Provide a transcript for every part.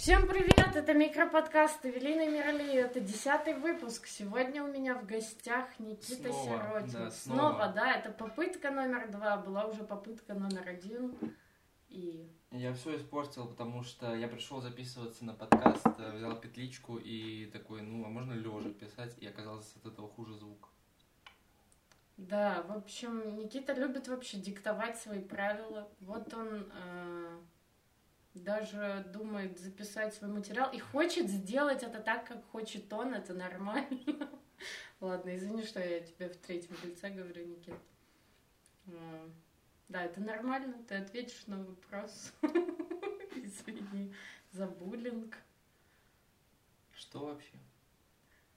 Всем привет! Это микроподкаст Эвелина Мирали. Это десятый выпуск. Сегодня у меня в гостях Никита Снова, Сиротин. да, снова, снова. да, это попытка номер два. Была уже попытка номер один. И Я все испортил, потому что я пришел записываться на подкаст, э, взял петличку и такой, ну, а можно лежа писать, и оказалось от этого хуже звук. да, в общем, Никита любит вообще диктовать свои правила. Вот он э, даже думает записать свой материал и хочет сделать это так, как хочет он. Это нормально. Ладно, извини, что я тебе в третьем лице говорю, Никит. Да, это нормально, ты ответишь на вопрос. Извини за буллинг. Что вообще?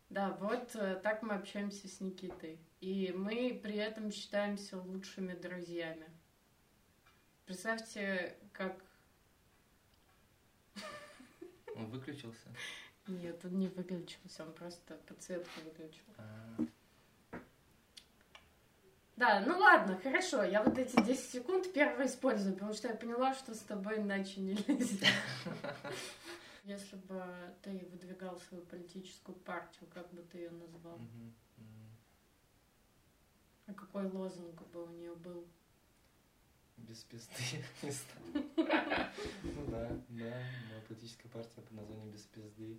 Да, вот э, так мы общаемся с Никитой. И мы при этом считаемся лучшими друзьями. Представьте, как... Он выключился? Нет, он не выключился, он просто подсветку выключил. А, Да, ну ладно, хорошо, я вот эти 10 секунд первые использую, потому что я поняла, что с тобой иначе нельзя. Если бы ты выдвигал свою политическую партию, как бы ты ее назвал? А какой лозунг бы у нее был? Без пизды. Не знаю. Ну да, да, моя политическая партия под названием Без пизды.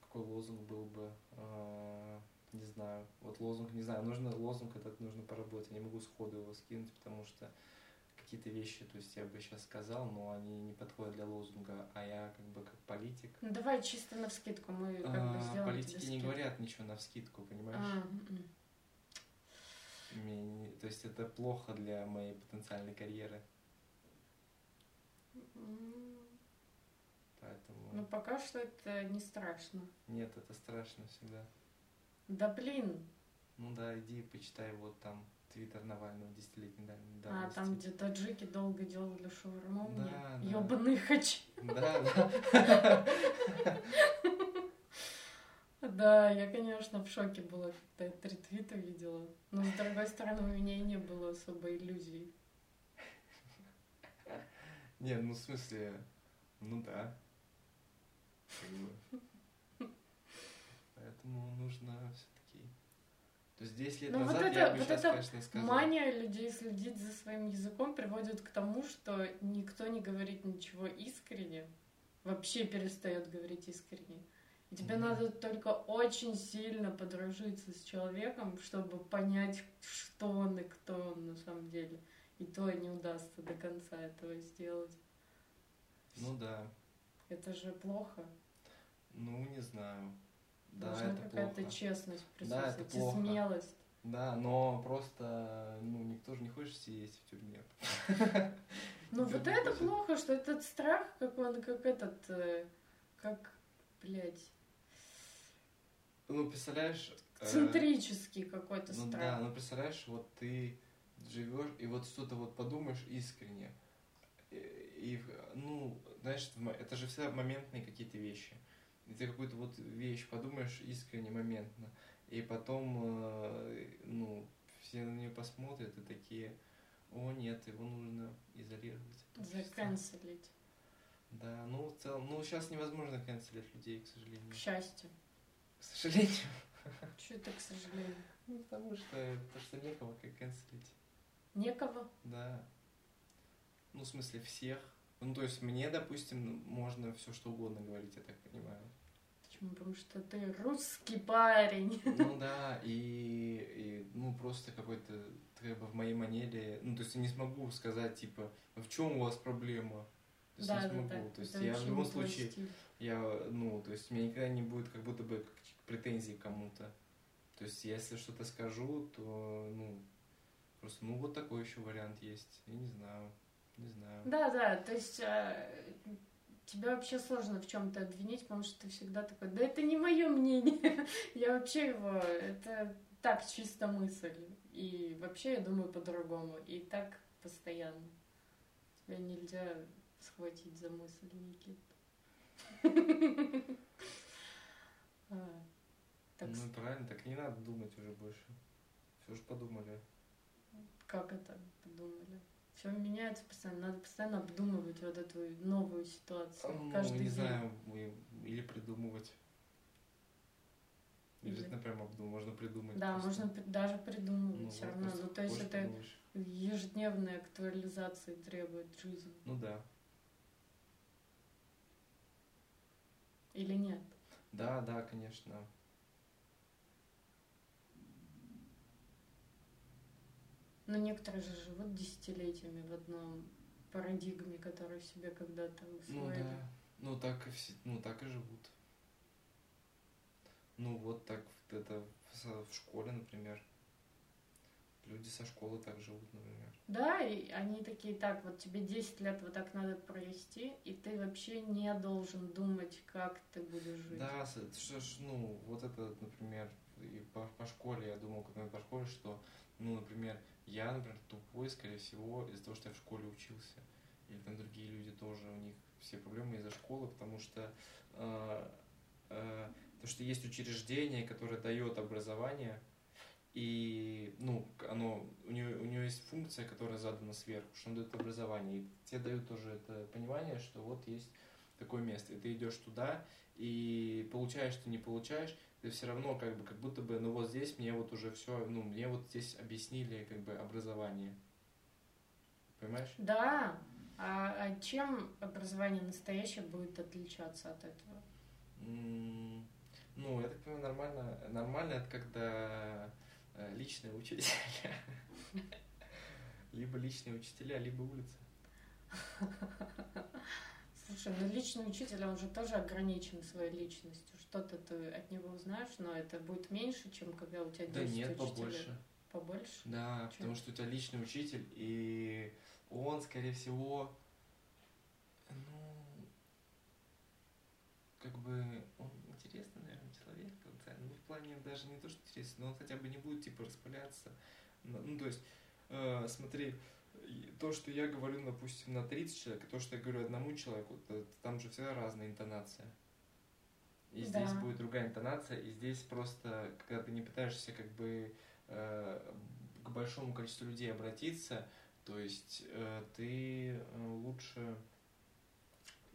Какой лозунг был бы? А, Не знаю. Вот лозунг, не знаю, нужно лозунг этот нужно поработать. Я не могу сходу его скинуть, потому что какие-то вещи, то есть я бы сейчас сказал, но они не подходят для лозунга, а я как бы как политик. Ну давай чисто на вскидку, мы как бы А, сделаем Политики не говорят ничего на вскидку, понимаешь? А, м-м. Мне не- То есть это плохо для моей потенциальной карьеры, поэтому Ну, пока что это не страшно. нет, это страшно всегда. Да блин, Ну да, иди почитай вот там твиттер Навального десятилетней дав- а давности. там, где таджики долго делали шаурму мне, Да, да. ёбаный хач. Да, да. Да, я, конечно, в шоке была, когда я три твита видела. Но, с другой стороны, у меня и не было особо иллюзий. Не, ну в смысле, ну да. Поэтому нужно все-таки. То есть 10 лет Ну, вот назад это- я бы вот сейчас, это конечно, сказал. Мания людей следить за своим языком приводит к тому, что никто не говорит ничего искренне, вообще перестает говорить искренне. И тебе Мгм. надо только очень сильно подружиться с человеком, чтобы понять, что он и кто он на самом деле. И то не удастся до конца этого сделать. Ну да. Это же плохо. Ну, не знаю. Да, Должна это какая-то плохо. честность Да, это присутствовать и плохо. смелость. Да, но просто, ну, никто же не хочет сидеть в тюрьме. Ну вот это плохо, что этот страх, как он, как этот, э, как, блядь, Ну, представляешь... э, центрический какой-то Ну да, страх. ну представляешь, вот ты живешь и вот что-то вот подумаешь искренне. И, и, ну, знаешь, это же всегда моментные какие-то вещи. И ты какую-то вот вещь подумаешь искренне, моментно, и потом, э, ну, все на нее посмотрят и такие, о нет, его нужно изолировать. от общества». Заканцелить. Да, ну, в целом, ну, сейчас невозможно канцелить людей, к сожалению. К счастью. К сожалению. Че это, к сожалению? Ну, потому что, потому что некого как канцелить. Некого. Да. Ну, в смысле, всех. Ну, то есть мне, допустим, можно все что угодно говорить, я так понимаю. Почему? Потому что ты русский парень. Ну да, и, и, ну просто какой-то как бы в моей манере, ну то есть я не смогу сказать типа, в чем у вас проблема? То есть да, не да, смогу. да. То есть Это я в любом случае, стиль. я, ну, то есть у меня никогда не будет как будто бы претензий кому-то. То есть если что-то скажу, то, ну, просто, ну вот такой еще вариант есть. Я не знаю, не знаю. Да, да, то есть э, тебя вообще сложно в чем-то обвинить, потому что ты всегда такой, да это не мое мнение, я вообще его, это так чисто мысль, и вообще я думаю по-другому, и так постоянно. Тебя нельзя схватить за мысль, Никит. А, Так Ну правильно, так не надо думать уже больше. Все же подумали. как это подумали? Все меняется постоянно. Надо постоянно обдумывать вот эту новую ситуацию. Ну, каждый не день. знаю, или придумывать. Не Или- обязательно прям обдумывать, можно придумать. Да, просто. можно даже придумывать Ну, все равно. Ну, то есть это придумаешь. ежедневной актуализации требует жизнь. Ну да. Или нет? Да, да, конечно. Но некоторые же живут десятилетиями в одном парадигме, которую себе когда-то Ну усвоили. да. Ну так и все, ну так и живут. Ну вот так вот это в, школе, например. Люди со школы так живут, например. Да, и они такие, так, вот тебе 10 лет вот так надо провести, и ты вообще не должен думать, как ты будешь жить. Да, что ж, ну, вот это, например, и по, по школе, я думал, когда по школе, что, ну, например, я, например, тупой, скорее всего, из-за того, что я в школе учился. Или там другие люди тоже, у них все проблемы из-за школы, потому что, э, э, потому что есть учреждение, которое дает образование, и, ну, оно, у нее, у нее есть функция, которая задана сверху, что он дает образование, и тебе дают тоже это понимание, что вот есть такое место, и ты идешь туда, и получаешь ты не получаешь, ты все равно как бы как будто бы, ну вот здесь мне вот уже все, ну мне вот здесь объяснили как бы образование, понимаешь? Да, а, а чем образование настоящее будет отличаться от этого? Ну, я так понимаю, нормально, нормально это когда э, личные учителя, либо личные учителя, либо улица. Слушай, ну личный учитель, он же тоже ограничен своей личностью. Что-то ты от него узнаешь, но это будет меньше, чем когда у тебя 10 Да нет, учителей. побольше. Побольше? Да, Чё? потому что у тебя личный учитель, и он, скорее всего, ну, как бы, он интересный, наверное, человек. Ну, в плане даже не то, что интересный, но он хотя бы не будет, типа, распыляться. Ну, то есть, э, смотри, и то, что я говорю, допустим, на 30 человек, и то, что я говорю одному человеку, то- там же всегда разная интонация. И здесь Да. будет другая интонация, и здесь просто, когда ты не пытаешься как бы э, к большому количеству людей обратиться, то есть э, ты э, лучше,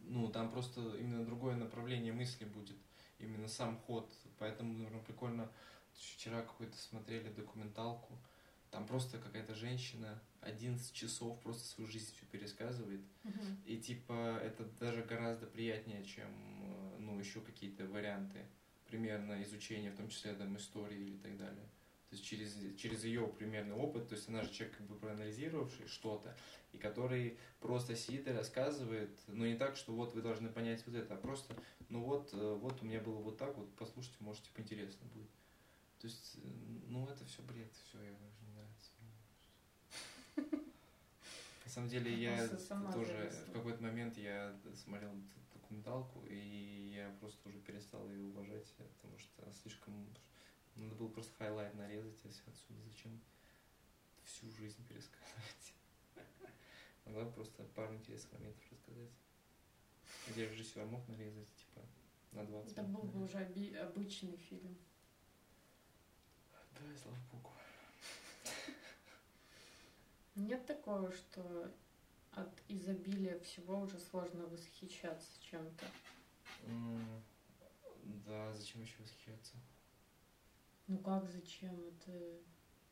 ну, там просто именно другое направление мысли будет, именно сам ход. Поэтому, наверное, прикольно, вчера какой-то смотрели документалку, там просто какая-то женщина 11 часов просто свою жизнь всю пересказывает, Мгм. и типа это даже гораздо приятнее, чем э, ну еще какие-то варианты примерно изучения, в том числе там истории или так далее. То есть через, через ее примерный опыт, то есть она же человек, как бы проанализировавший что-то, и который просто сидит и рассказывает, но не так, что вот вы должны понять вот это, а просто, ну вот, э, вот у меня было вот так, вот послушайте, может, типа интересно будет. То есть, э, ну это все бред, все, я уже не нравится. На самом деле я тоже в какой-то момент я смотрел документалку, и я просто уже перестал ее уважать, потому что слишком надо было просто highlight нарезать и все отсюда. Зачем всю жизнь пересказывать? Могла бы просто пару интересных моментов рассказать. Где режиссер мог нарезать, типа, на 20 Это был бы уже обычный фильм. Да, слава богу. Нет такого, что от изобилия всего уже сложно восхищаться чем-то. М, Да, зачем еще восхищаться? Ну как, зачем? Это,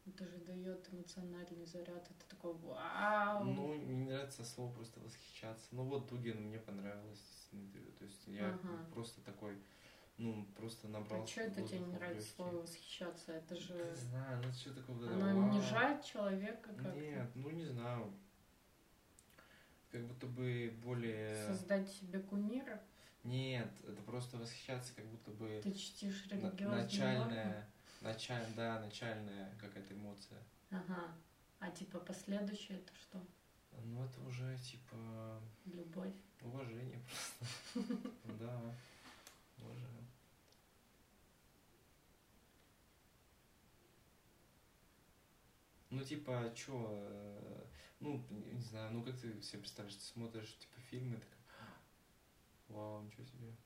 это же дает эмоциональный заряд. Это такой вау. Ну, мне не нравится слово просто восхищаться. Ну вот Дугин мне понравилось. То есть я Ага. просто такой, ну, просто набрался. а что это тебе не нравится слово восхищаться? Это Не же знаю, ну что такое вот это оно унижает человека как-то. Нет, ну не знаю. Как будто бы более... Создать себе кумира. Нет, это просто восхищаться, как будто бы Ты чтишь религиозные нормы? начальная, началь, да, начальная какая-то эмоция. Ага. А типа последующее это что? Ну это уже типа Любовь. уважение просто. Да, уважаю. Ну, типа, а чё, э, ну, не знаю, ну, как ты себе представляешь, ты смотришь, типа, фильмы, так, вау, ничего себе.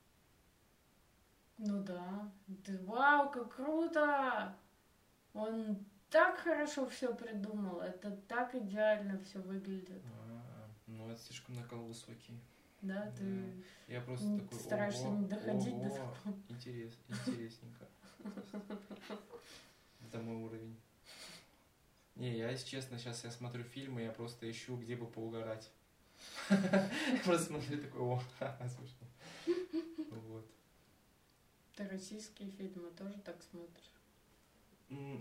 Ну да. Ты вау, как круто! Он так хорошо все придумал, это так идеально все выглядит. А, ну, это слишком накал высокий. Да, ты Да. Я просто не такой, стараешься ого, не доходить до ого, такого. интерес, интересненько. Это мой уровень. Не, я, если честно, сейчас я смотрю фильмы, я просто ищу, где бы поугарать. Просто смотрю такой, о, смешно. Вот. Ты российские фильмы тоже так смотришь?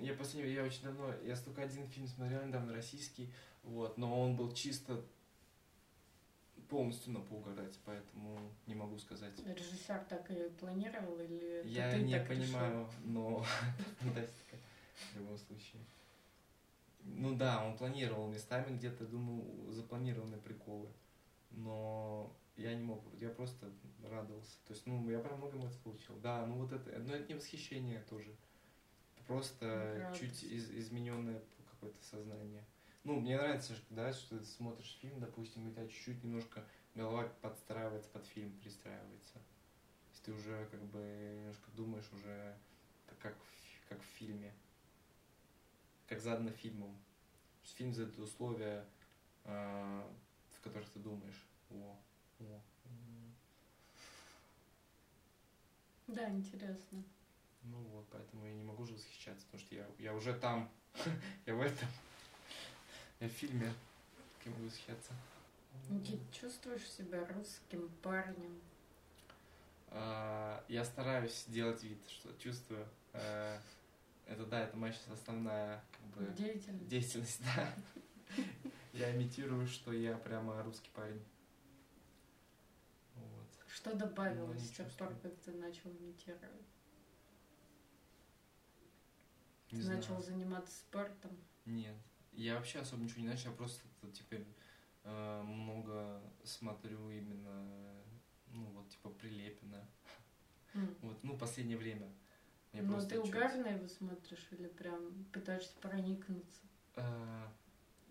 Я последний, я очень давно, я только один фильм смотрел недавно, российский, вот, но он был чисто полностью на поугарать, поэтому не могу сказать. Режиссер так и планировал или Я ты не так решил? понимаю, но фантастика в любом случае. Ну да, он планировал местами где-то, думаю, запланированы приколы. Но я не мог, я просто радовался. То есть, ну, я прям много эмоций получил. Да, ну вот это, но это не восхищение тоже. Просто Радость. чуть из- измененное какое-то сознание. Ну, мне нравится, что, да, что ты смотришь фильм, допустим, и у тебя чуть-чуть немножко голова подстраивается под фильм, перестраивается. То есть ты уже как бы немножко думаешь уже как, как в фильме. Как задано фильмом. Фильм задает условия, а, в которых ты думаешь. О, о. Да, интересно. Ну вот, поэтому я не могу же восхищаться, потому что я, я уже там, я в этом, я в фильме, я могу восхищаться. Никит, чувствуешь себя русским парнем? А, Я стараюсь делать вид, что чувствую. Это да, это моя сейчас основная как бы, Деятельность? деятельность, да. Я имитирую, что я прямо русский парень. Вот. Что добавилось Ну, с тех пор, как ты начал имитировать? Ты Не начал знаю. заниматься спортом? Нет. Я вообще особо ничего не начал, я просто теперь э, много смотрю именно, ну вот типа Прилепина. М. Вот, ну, последнее время. Мне Но просто ты чуть- угарно его смотришь или прям пытаешься проникнуться? Э,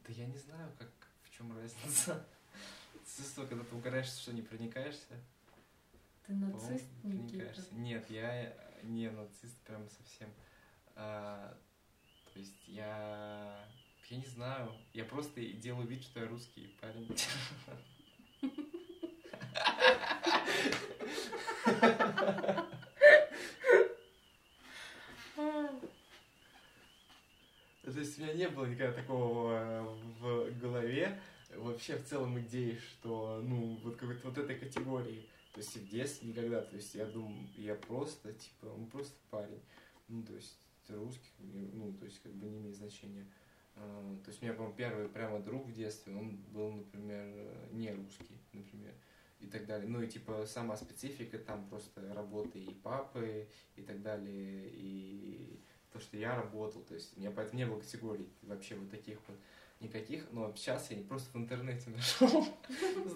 Да я не знаю, как в чем разница. Чувство, когда ты угораешь, что не проникаешься. Ты нацист, Никита? Нет, я не нацист прям совсем. А, то есть я... Я не знаю. Я просто делаю вид, что я русский парень. А, То у меня не было никогда такого э, в голове, вообще в целом идеи, что, ну, вот какой-то вот этой категории. То есть в детстве никогда. То есть я думаю, я просто, типа, ну, просто парень. Ну, то есть русский, ну, то есть как бы не имеет значения. А, То есть у меня, по-моему, первый прямо друг в детстве, он был, например, э, не русский, например, и так далее. Ну и типа сама специфика там просто работы и папы и так далее, и то, что я работал, то есть у меня поэтому не было категорий вообще вот таких вот никаких, но сейчас я просто в интернете нашел,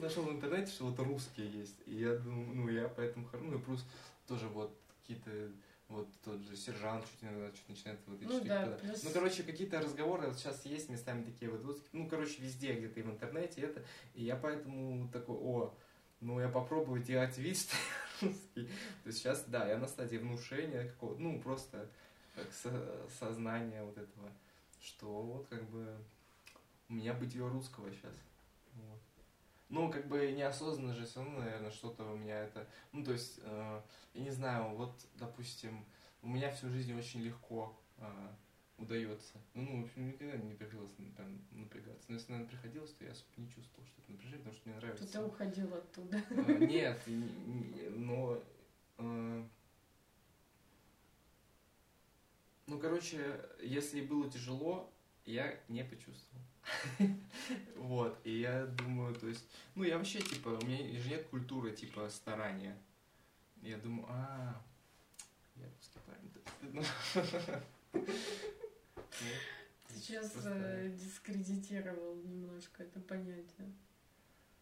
нашел в интернете, что вот русские есть, и я думаю, ну я поэтому, ну и плюс тоже вот какие-то вот тот же сержант чуть иногда что-то начинает вот эти Ну да, туда. плюс- Ну, короче, какие-то разговоры вот сейчас есть местами такие вот, русские, ну, короче, везде где-то и в интернете это, и я поэтому такой, о, ну, я попробую делать вид, что я русский. То есть сейчас, да, я на стадии внушения какого-то, ну, просто как со- сознание вот этого, что вот как бы у меня бытие русского сейчас. Вот. Ну, как бы неосознанно же все равно, наверное, что-то у меня это... Ну, то есть, э, я не знаю, вот, допустим, у меня всю жизнь очень легко э, удается. Ну, ну, в общем, никогда не приходилось прям напрягаться. Но если, наверное, приходилось, то я особо не чувствовал, что это напряжение, потому что мне нравится. Ты уходил оттуда. Э, Нет, не- не- но... э, Ну, короче, если было тяжело, я не почувствовал. Вот, и я думаю, то есть... Ну, я вообще, типа, у меня же нет культуры, типа, старания. Я думаю, а, я русский парень. Сейчас э, дискредитировал немножко это понятие.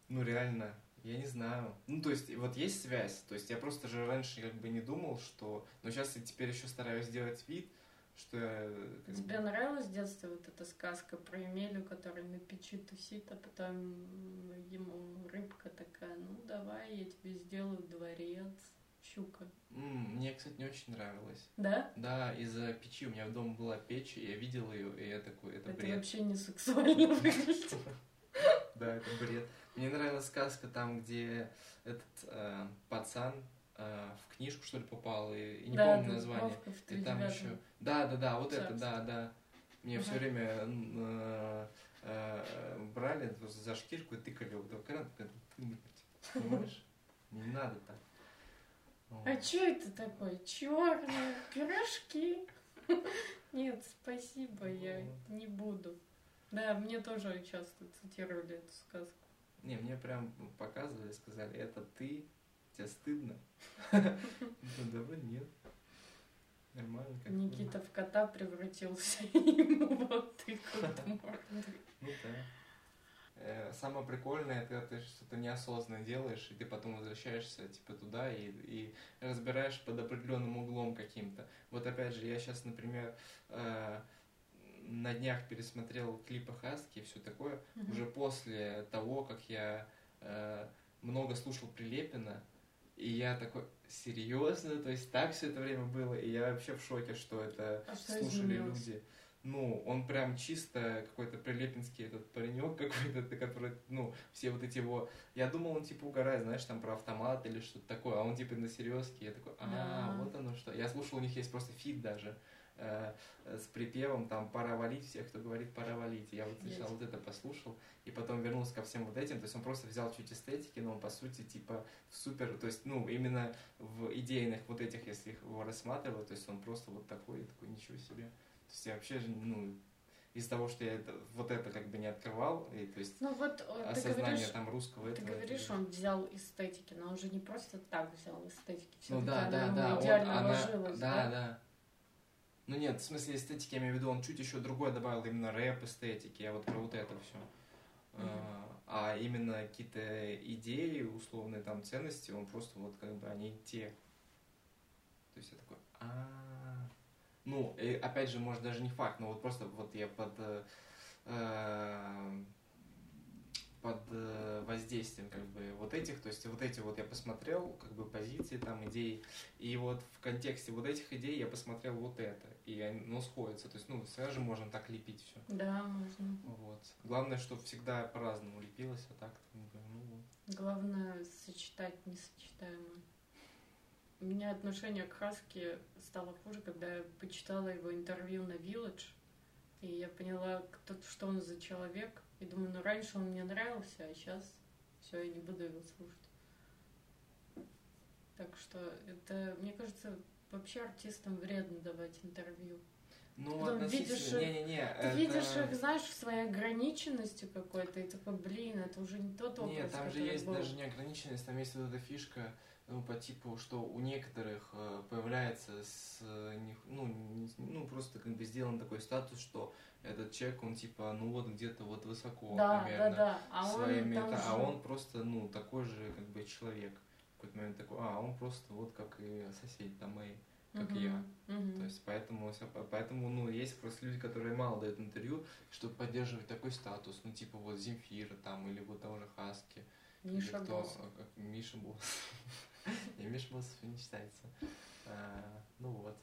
Ну, реально, я не знаю. Ну, то есть, вот есть связь. То есть, я просто же раньше как бы не думал, что... Но сейчас я теперь еще стараюсь сделать вид, что я... как бы- Тебе нравилась в детстве вот эта сказка про Емелю, который на печи тусит, а потом ему рыбка такая, ну давай, я тебе сделаю дворец. щука. М, Мне, кстати, не очень нравилось. Да? Да, из-за печи. У меня в дома была печь, и я видел ее, и я такой, это, Это бред. вообще не сексуально выглядит. Да, это бред. Мне нравилась сказка там, где этот э, пацан э, в книжку, что ли, попал, и, и не Да, помню название. В И там еще. Да, да, да, вот это, Царство. да, да. Мне Ага. все время э, э, брали за шкирку и тыкали вот такой, «Ты, понимаешь? Не надо так. Вот. А чё это такое? Черные пирожки? Нет, спасибо, я не буду. Да, мне тоже часто цитировали эту сказку. Не, мне прям показывали, сказали, это ты, тебе стыдно? Ну, давай нет. Нормально как Никита в кота превратился, ему вот тыкают мордой. Ну да. Э, Самое прикольное, это когда ты что-то неосознанно делаешь, и ты потом возвращаешься типа туда и, и разбираешь под определенным углом каким-то. Вот опять же, я сейчас, например, э, на днях пересмотрел клипы Хаски и все такое, Мгм. уже после того, как я э, много слушал Прилепина, и я такой, серьезно? То есть так все это время было? И я вообще в шоке, что это А что слушали изменилось? люди. Ну, он прям чисто какой-то прилепинский этот паренек какой-то, который, ну, все вот эти его... Я думал, он типа угорает, знаешь, там про автомат или что-то такое, а он типа на серьезке. Я такой, а, Да. вот оно что. Я слушал, у них есть просто фит даже э, с припевом, там, пора валить, всех, кто говорит, пора валить. Я вот сначала вот это послушал, и потом вернулся ко всем вот этим. То есть он просто взял чуть эстетики, но он, по сути, типа, супер, то есть, ну, именно в идейных вот этих, если их его рассматривать, то есть он просто вот такой, такой, ничего себе. То есть я вообще, же, ну, из-за того, что я это, вот это как бы не открывал, и то есть Ну вот э, ты осознание говоришь, там русского ты этого. говоришь, это- он взял эстетики, но он же не просто так взял эстетики. Ну да, да, да, он- она- да, да. Ну нет, в смысле эстетики, я имею в виду, он чуть еще другое добавил, именно рэп эстетики, я вот про вот это все. Мгм. А именно какие-то идеи, условные там ценности, он просто вот как бы они те. То есть я такой, а Ну, и опять же, может даже не факт, но вот просто вот я под э, э, под э, воздействием как бы вот этих, то есть вот эти вот я посмотрел, как бы позиции там, идеи, и вот в контексте вот этих идей я посмотрел вот это, и они, ну, сходятся, то есть, ну, сразу же можно так лепить все. Да, можно. Вот. Главное, чтобы всегда по-разному лепилось, а так, ну, вот. Главное сочетать несочетаемое. У меня отношение к Хаске стало хуже, когда я почитала его интервью на Village, и я поняла, кто, что он за человек. И думаю, ну раньше он мне нравился, а сейчас все, я не буду его слушать. Так что это, мне кажется, вообще артистам вредно давать интервью. Ну, Потом относительно... видишь их- Не-не-не, Ты это- видишь их, знаешь, в своей ограниченности какой-то, и такой, блин, это уже не тот образ, Нет, там же есть был. даже неограниченность, там есть вот эта фишка, ну, по типу, что у некоторых э, появляется с, э, них- ну, ну, просто как бы сделан такой статус, что этот человек, он типа, ну, вот где-то вот высоко Да, примерно. да, да. А своими, он это- а он просто, ну, такой же, как бы, человек. В какой-то момент такой, а, он просто вот как и соседи там мои, как и я. Мгм. То есть поэтому, поэтому, ну, есть просто люди, которые мало дают интервью, чтобы поддерживать такой статус, ну, типа вот Земфира там, или вот того же Хаски. или Миша кто, Босс. а, Миша Босс. И Босс не считается. А, Ну вот.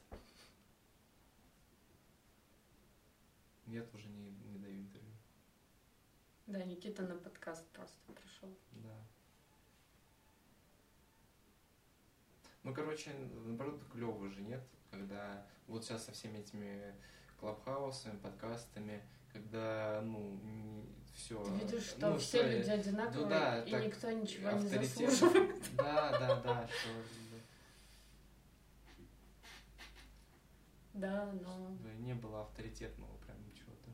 Я тоже не, не даю интервью. Да, Никита на подкаст просто пришел. Да. Ну, короче, наоборот, клево же, нет? Когда вот сейчас со всеми этими клабхаусами, подкастами, когда, ну, все... Ты видишь, что все люди одинаковые, ну да, и так никто ничего не авторитет. заслуживает. Да, да, да, что Да, но бы не было авторитетного прям чего-то.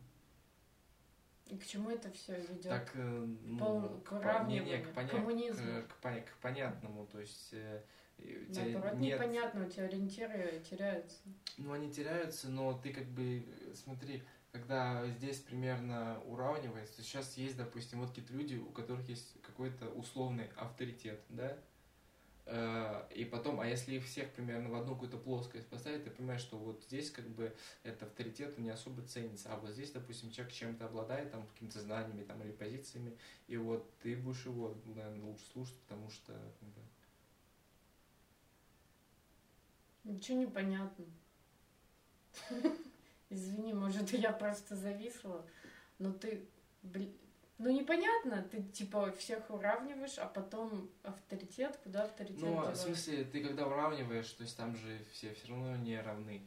и к чему это все ведет? Так, э, ну, Пол- к не, не, поня- коммунизму. к- к поня- к понятному, то есть э, Наоборот, нет непонятно, у тебя ориентиры теряются. Ну, они теряются, но ты как бы, э, смотри, когда здесь примерно уравнивается, сейчас есть, допустим, вот какие-то люди, у которых есть какой-то условный авторитет, да, Э, и потом, а если их всех примерно в одну какую-то плоскость поставить, ты понимаешь, что вот здесь как бы этот авторитет не особо ценится, а вот здесь, допустим, человек чем-то обладает, там, какими-то знаниями там, или позициями, и вот ты будешь его, наверное, лучше слушать, потому что как бы, Ничего не понятно. Извини, может, я просто зависла, но ты, блин, ну непонятно, ты типа всех уравниваешь, а потом авторитет, куда авторитет Ну, а, в смысле, ты когда уравниваешь, то есть там же все все равно не равны.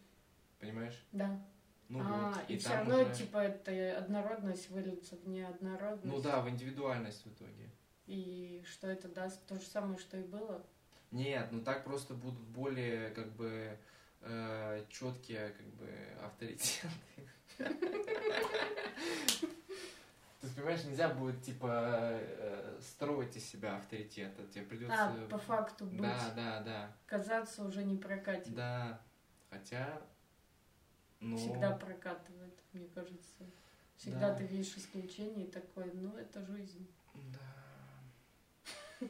Понимаешь? Да. Ну а, вот. и, все там равно, уже- типа, это однородность выльется в неоднородность. Ну да, в индивидуальность в итоге. И что это даст? То же самое, что и было. Нет, ну так просто будут более как бы э, четкие как бы авторитеты. То есть, понимаешь, нельзя будет типа э, строить из себя авторитета. Тебе придется. А, по факту быть. Да, да, да. Казаться уже не прокатит. Да. Хотя. Ну, Всегда прокатывает, мне кажется. Всегда Да. ты видишь исключение и такой, ну, это жизнь. Да.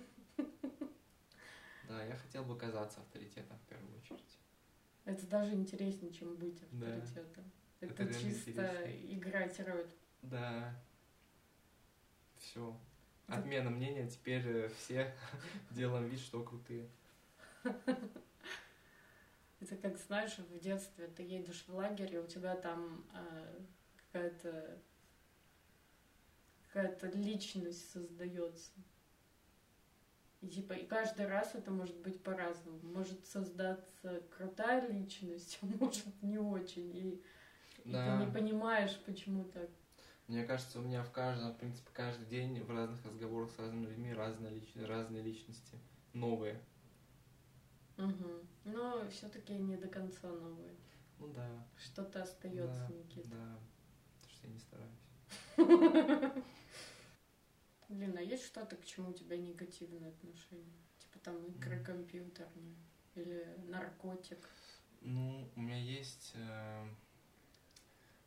Да, я хотел бы казаться авторитетом в первую очередь. Это даже интереснее, чем быть Да. авторитетом. Это, Это реально чисто интереснее. играть роль. Да. Все. Да. Отмена мнения, теперь э, все делаем вид, что крутые. Это как, знаешь, в детстве ты едешь в лагерь, и у тебя там э, какая-то какая-то личность создается. И типа, и каждый раз это может быть по-разному. Может создаться крутая личность, а может не очень. И, и Да. ты не понимаешь, почему так. Мне кажется, у меня в каждом, в принципе, каждый день в разных разговорах с разными людьми разные, лич- разные личности. Новые. Угу. Но все-таки не до конца новые. Ну да. Что-то остается, да, Никита. Да. Потому что я не стараюсь. Блин, а есть что-то, к чему у тебя негативное отношение? Типа там игры компьютерные или наркотик. Ну, у меня есть э,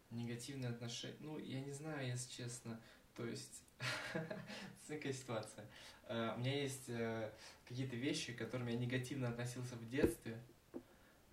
негативные отношения. Ну, я не знаю, если честно. То есть, такая ситуация. Э, у меня есть э, какие-то вещи, к которым я негативно относился в детстве.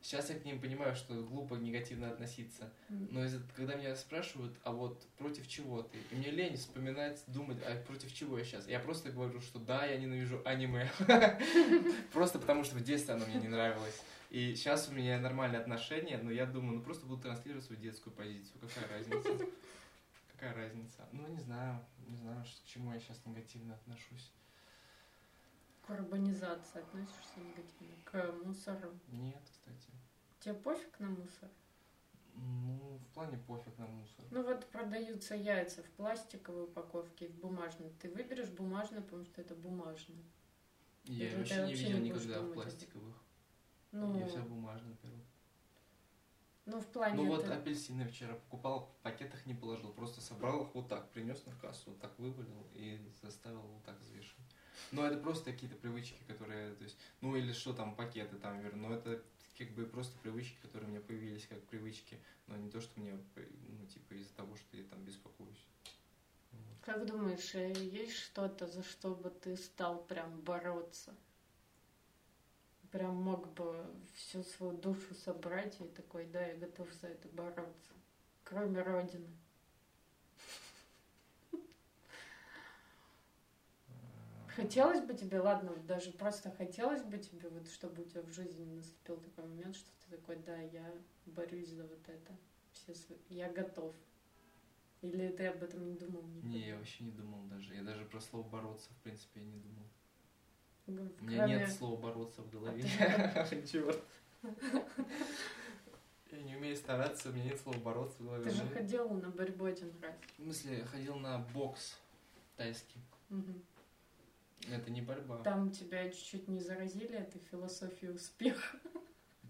Сейчас я к ним понимаю, что глупо негативно относиться. Но из-за- когда меня спрашивают, а вот против чего ты? И мне лень вспоминать, думать, а против чего я сейчас? Я просто говорю, что да, я ненавижу аниме. Просто потому, что в детстве оно мне не нравилось. И сейчас у меня нормальные отношения, но я думаю, ну просто буду транслировать свою детскую позицию. Какая разница? Какая разница? Ну, не знаю, не знаю, к чему я сейчас негативно отношусь. Урбанизации относишься негативно? К мусору? Нет, кстати. Тебе пофиг на мусор? Ну, в плане пофиг на мусор. Ну вот продаются яйца в пластиковой упаковке и в бумажной. Ты выберешь бумажную, потому что это бумажное. Я ты вообще не видел не никогда в пластиковых. Ну, Я все бумажно беру. ну в плане Ну вот это- апельсины вчера покупал, в пакетах не положил, просто собрал их вот так, принес на кассу, вот так вывалил и заставил вот так взвешивать. Но это просто какие-то привычки, которые, то есть, ну или что там, пакеты там, верну, но это как бы просто привычки, которые у меня появились как привычки, но не то, что мне, ну типа из-за того, что я там беспокоюсь. Как думаешь, э, есть что-то, за что бы ты стал прям бороться? Прям мог бы всю свою душу собрать и такой, да, я готов за это бороться. Кроме Родины. А, Хотелось бы тебе, ладно, даже просто хотелось бы тебе, вот чтобы у тебя в жизни наступил такой момент, что ты такой, да, я борюсь за вот это. Все свои- Я готов. Или ты об этом не думал никогда? Не, я вообще не думал даже. Я даже про слово бороться, в принципе, я не думал. Г- У меня кроме- нет слова бороться в голове. Черт. Я не умею стараться, у меня нет слова бороться в голове. Ты же Ну, ходил на борьбу один раз. В смысле, я ходил на бокс тайский. Это не борьба. Там тебя чуть-чуть не заразили этой философией успеха,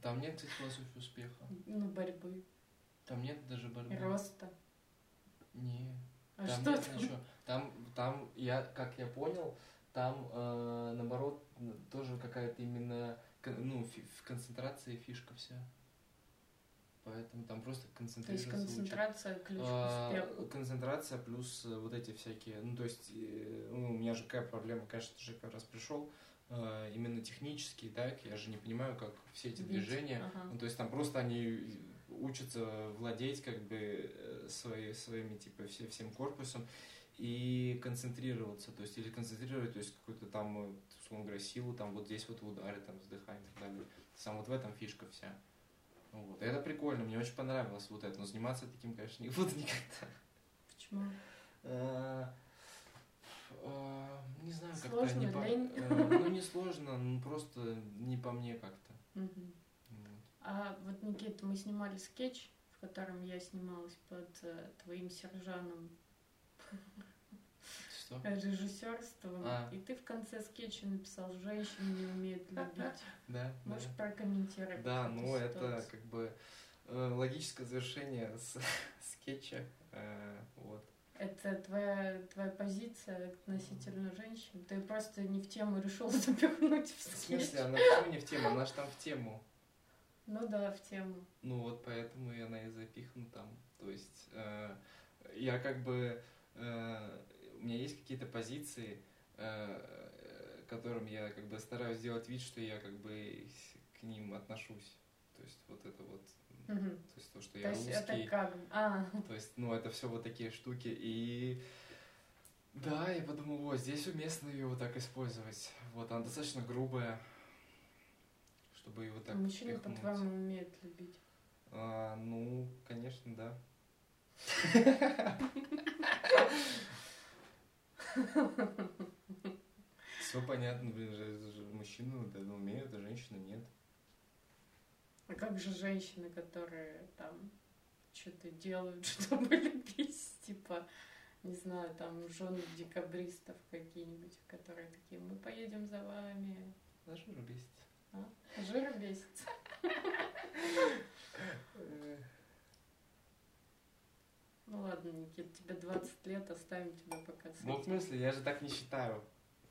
Там нет философии успеха. ну, борьбы, Там нет даже борьбы. роста. Не. А там что нет там? ничего. Там, там, я, как я понял, там, э, наоборот, тоже какая-то именно, ну, в концентрации фишка вся. Поэтому там просто То есть концентрация ключ к А, успеху. концентрация плюс э, вот эти всякие, ну то есть, э, ну, у меня же какая проблема, конечно же, как раз пришел э, именно технический, так, я же не понимаю, как все эти Видеть. движения, Ага. ну то есть там просто они учатся владеть как бы свои, своими типа все, всем корпусом, и концентрироваться, то есть или концентрировать, то есть какую-то там, условно говоря, силу, там вот здесь вот в ударе, там вздыхание и так далее. Сам вот в этом фишка вся. Вот. И это прикольно, мне очень понравилось вот это, но заниматься таким, конечно, не буду никогда. Почему? А, а, Не знаю, как-то не по... э, Ну, не сложно, ну просто не по мне как-то. Вот. А вот, Никита, мы снимали скетч, в котором я снималась под э, твоим сержаном Что? режиссерством, А. и ты в конце скетча написал «Женщины не умеют любить». Да, Можешь да. Прокомментировать Да, эту ну это как бы э, логическое завершение с скетча. э, Вот. Это твоя, твоя позиция относительно женщин? Ты просто не в тему решил запихнуть в В скетч? смысле, она почему не в тему? Она же там в тему. Ну да, в тему. Ну вот поэтому и она и запихнута там. То есть э, я как бы... э, у меня есть какие-то позиции, э, которым я как бы стараюсь сделать вид, что я как бы к ним отношусь. То есть вот это вот... Мгм. То есть то, что То я есть русский. это как? А, То есть, ну, это все вот такие штуки. И да, я подумал, вот, здесь уместно ее вот так использовать. Вот, она достаточно грубая, чтобы ее вот так мужчины, впихнуть. по-твоему, умеют любить. А, ну, конечно, да. Все понятно, блин, мужчины это умеют, а женщины нет. А как же женщины, которые там что-то делают, чтобы любить, типа, не знаю, там жены декабристов какие-нибудь, которые такие, мы поедем за вами. На жир бесит. А? Жир бесится. Ну ладно, Никит, тебе 20 лет, оставим тебя пока Ну, в смысле, я же так не считаю.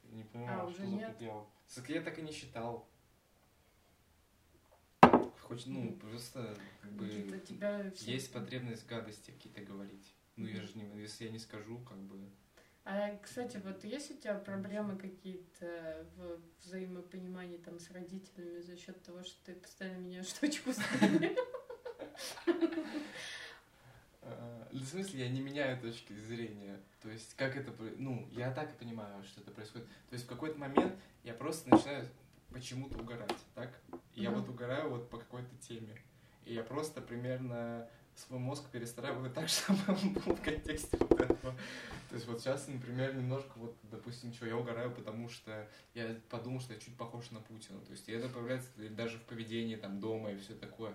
Не понимаю, А, что за. Так Я так и не считал. Хоть, ну, просто, как бы, есть потребность гадости какие-то говорить. Ну, я же не, если я не скажу, как бы... А, кстати, вот есть у тебя проблемы какие-то в взаимопонимании там с родителями за счет того, что ты постоянно меняешь точку зрения? А, В смысле, я не меняю точки зрения. То есть, как это... Ну, я так и понимаю, что это происходит. То есть, в какой-то момент я просто начинаю почему-то угорать, так? И я вот угораю вот по какой-то теме. И я просто примерно свой мозг перестраиваю так, чтобы он был в контексте вот этого. То есть вот сейчас, например, немножко вот, допустим, что я угораю, потому что я подумал, что я чуть похож на Путина. То есть и это появляется даже в поведении там дома и все такое.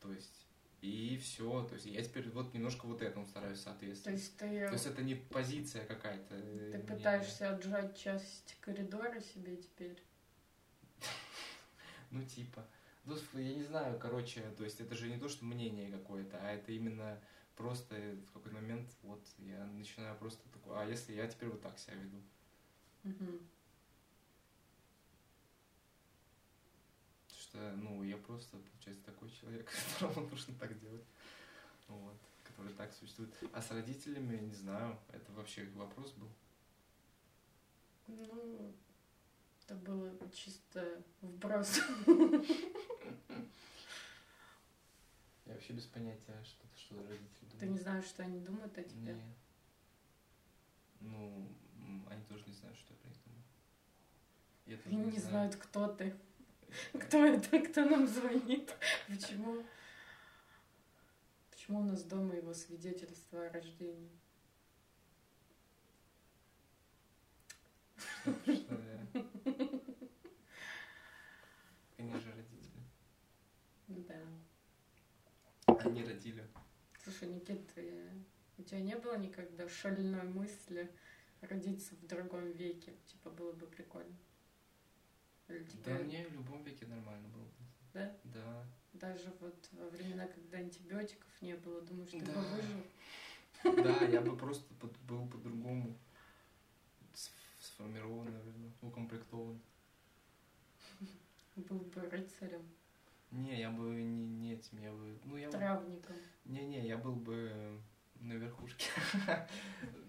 То есть и все. То есть я теперь вот немножко вот этому стараюсь То соответствовать. есть ты, То есть это не позиция какая-то. ты мнение. пытаешься отжать часть коридора себе теперь? Ну, типа. Ну, я не знаю, короче, то есть это же не то, что мнение какое-то, а это именно просто в какой-то момент вот я начинаю просто такой, а если я теперь вот так себя веду? Мгм. Что, ну, я просто, получается, такой человек, которому нужно так делать. Вот, который так существует. А с родителями, не знаю, это вообще вопрос был. Ну, это было чисто вброс. Я вообще без понятия, что, что родители думают. Ты не знаешь, что они думают о тебе? Не. Ну, они тоже не знают, что я про них думаю. Я тоже Они не знаю. знают, кто ты. Кто это, кто нам звонит? Почему? Почему у нас дома его свидетельство о рождении? Что я- Они же родители. Да. Они родили. Слушай, Никит, ты- у тебя не было никогда шальной мысли родиться в другом веке? Типа, было бы прикольно. Или Да тебе мне в любом веке нормально было. Да? Да. даже вот во времена, когда антибиотиков не было, думаешь, ты Да. бы выжил? Да, я бы просто под- был по-другому сформирован, наверное, укомплектован. Был бы рыцарем, Не, я бы не, не этим, я бы... Ну, я бы... травником. Не-не, я был бы на верхушке.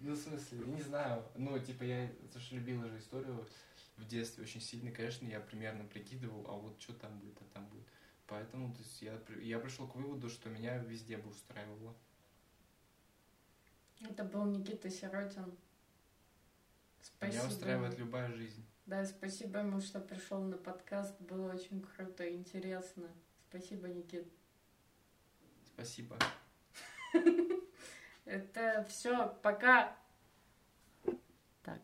Ну, в смысле, не знаю. Ну, типа, я слушай, любила же историю в детстве очень сильно. Конечно, я примерно прикидывал, а вот что там будет, а там будет. Поэтому то есть, я, я пришел к выводу, что меня везде бы устраивало. Это был Никита Сиротин. Спасибо. Меня устраивает любая жизнь. Да, спасибо ему, что пришел на подкаст. Было очень круто и интересно. Спасибо, Никит. Спасибо. Это все. Пока. Так.